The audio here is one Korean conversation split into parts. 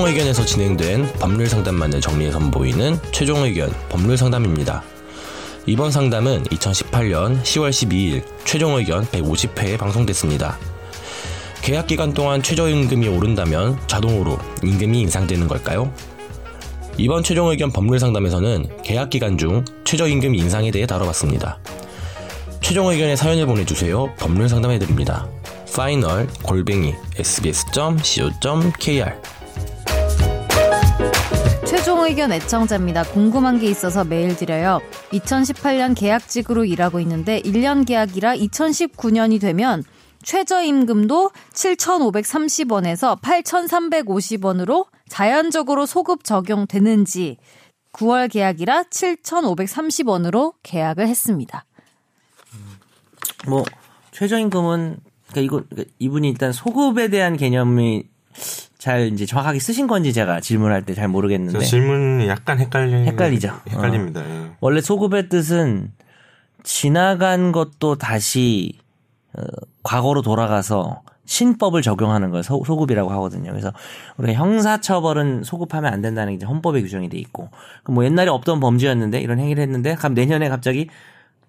의견에서 진행된 법률 상담만을 정리해 선보이는 최종 의견 법률 상담입니다. 이번 상담은 2018년 10월 12일 최종 의견 150회에 방송됐습니다. 계약 기간 동안 최저임금이 오른다면 자동으로 임금이 인상되는 걸까요? 이번 최종 의견 법률 상담에서는 계약 기간 중 최저임금 인상에 대해 다뤄봤습니다. 최종 의견의 사연을 보내주세요. 법률 상담해드립니다. 파이널 골뱅이 sbs.co.kr 최종 의견 애청자입니다. 궁금한 게 있어서 메일 드려요. 2018년 계약직으로 일하고 있는데 1년 계약이라 2019년이 되면 최저임금도 7,530원에서 8,350원으로 자연적으로 소급 적용되는지 9월 계약이라 7,530원으로 계약을 했습니다. 뭐 최저임금은 그러니까 이거 그러니까 이분이 일단 소급에 대한 개념이 잘 이제 정확하게 쓰신 건지 제가 질문할 때 잘 모르겠는데 질문이 약간 헷갈리 헷갈리죠. 헷갈립니다. 어. 예. 원래 소급의 뜻은 지나간 것도 다시 어, 과거로 돌아가서 신법을 적용하는 걸 소, 소급이라고 하거든요. 그래서 우리가 형사처벌은 소급하면 안 된다는 게 이제 헌법에 규정이 돼 있고, 뭐 옛날에 없던 범죄였는데 이런 행위를 했는데, 그럼 내년에 갑자기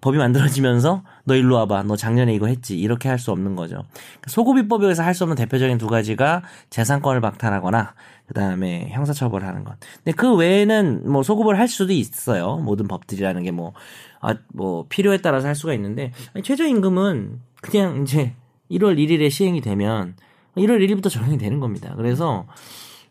법이 만들어지면서 너 일로 와봐. 너 작년에 이거 했지. 이렇게 할 수 없는 거죠. 소급입법에서 할 수 없는 대표적인 두 가지가 재산권을 박탈하거나 그다음에 형사처벌을 하는 것. 근데 그 외에는 뭐 소급을 할 수도 있어요. 모든 법들이라는 게 뭐, 아, 뭐 필요에 따라서 할 수가 있는데 아니, 최저임금은 그냥 이제 1월 1일에 시행이 되면 1월 1일부터 적용이 되는 겁니다. 그래서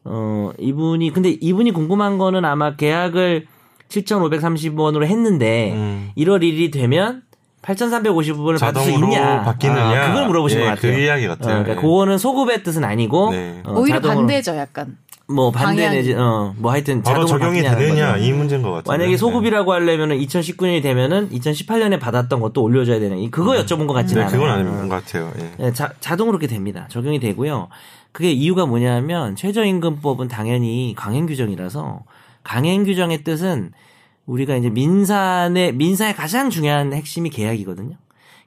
어 이분이 근데 이분이 궁금한 거는 아마 계약을 7,530원으로 했는데 음. 1월 1일이 되면 8,350원을 받을 수 자동으로 있냐? 바뀌느냐? 아, 그걸 물어보신 예, 것 같아요. 그 이야기 같아요. 어, 그러니까 예. 그거는 소급의 뜻은 아니고 네. 어, 오히려 자동으로 반대죠, 약간. 뭐 반대. 내지 어뭐 하여튼 바로 적용이 되느냐. 이 문제인 것 같아요. 만약에 소급이라고 하려면은 2019년이 되면은 2018년에 받았던 것도 올려줘야 되는 이 그거 여쭤본 것 같지는 네, 그건 않아요. 아닌 것 같아요. 예. 예, 자, 자동으로 그렇게 됩니다. 적용이 되고요. 그게 이유가 뭐냐면 최저임금법은 당연히 강행 규정이라서 강행 규정의 뜻은 우리가 이제 민사의 민사의 가장 중요한 핵심이 계약이거든요.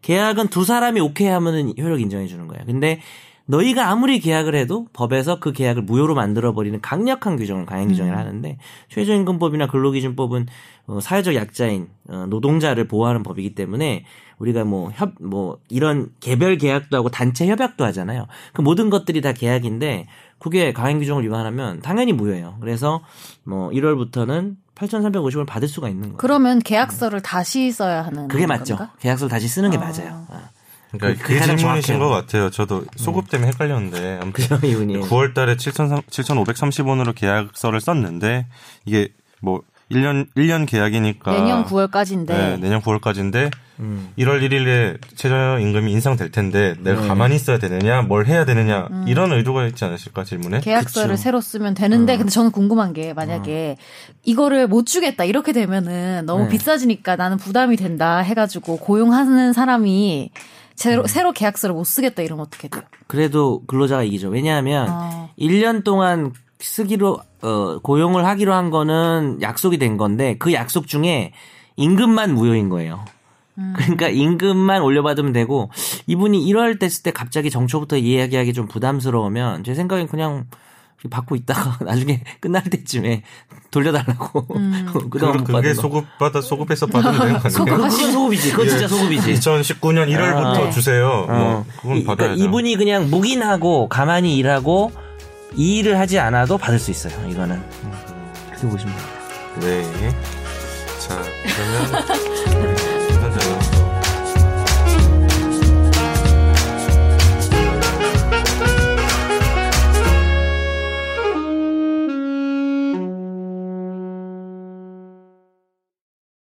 계약은 두 사람이 오케이 하면은 효력 인정해 주는 거예요. 근데 너희가 아무리 계약을 해도 법에서 그 계약을 무효로 만들어 버리는 강력한 규정을 강행 규정을 하는데 최저임금법이나 근로기준법은 어, 사회적 약자인 어, 노동자를 보호하는 법이기 때문에 우리가 뭐협뭐 이런 개별 계약도 하고 단체 협약도 하잖아요. 그 모든 것들이 다 계약인데 그게 강행 규정을 위반하면 당연히 무효예요. 그래서 뭐 1월부터는 8,350원을 받을 수가 있는 거예요. 그러면 계약서를 다시 써야 하는 그게 맞죠. 건가? 계약서를 다시 쓰는 게 맞아요. 아. 그러니까 그게 그 가장 질문이신. 것 같아요. 저도 소급 때문에 헷갈렸는데 아무튼 그죠 이분이 9월 달에 7,530원으로 계약서를 썼는데 이게 뭐 1년 1년 계약이니까 내년 9월까지인데 네, 내년 9월까지인데 음. 1월 1일에 최저 임금이 인상될 텐데 내가 네. 가만히 있어야 되느냐, 뭘 해야 되느냐 음. 이런 의도가 있지 않으실까 질문에? 계약서를 그쵸. 새로 쓰면 되는데 근데 저는 궁금한 게 만약에 이거를 못 주겠다 이렇게 되면은 너무 네. 비싸지니까 나는 부담이 된다 해가지고 고용하는 사람이 새로, 새로 계약서를 못 쓰겠다 이러면 어떻게 돼요? 그래도 근로자가 이기죠. 왜냐하면 아. 1년 동안 쓰기로 어 고용을 하기로 한 거는 약속이 된 건데 그 약속 중에 임금만 무효인 거예요. 그러니까 임금만 올려받으면 되고 이분이 1월 됐을 때 갑자기 정초부터 이야기하기 좀 부담스러우면 제 생각엔 그냥 받고 있다가 나중에 끝날 때쯤에 돌려달라고 그동안 못 그, 받은 게 거. 소급 받아 소급해서 받으면 되는 거 아니에요? 그건 소급이지. 그건 진짜 소급이지. 2019년 1월부터 아. 주세요. 어. 뭐 그건 이- 그러니까. 이분이 그냥 묵인하고 가만히 일하고 이 일을 하지 않아도 받을 수 있어요. 이거는 그렇게 보시면 돼요. 네. 자 그러면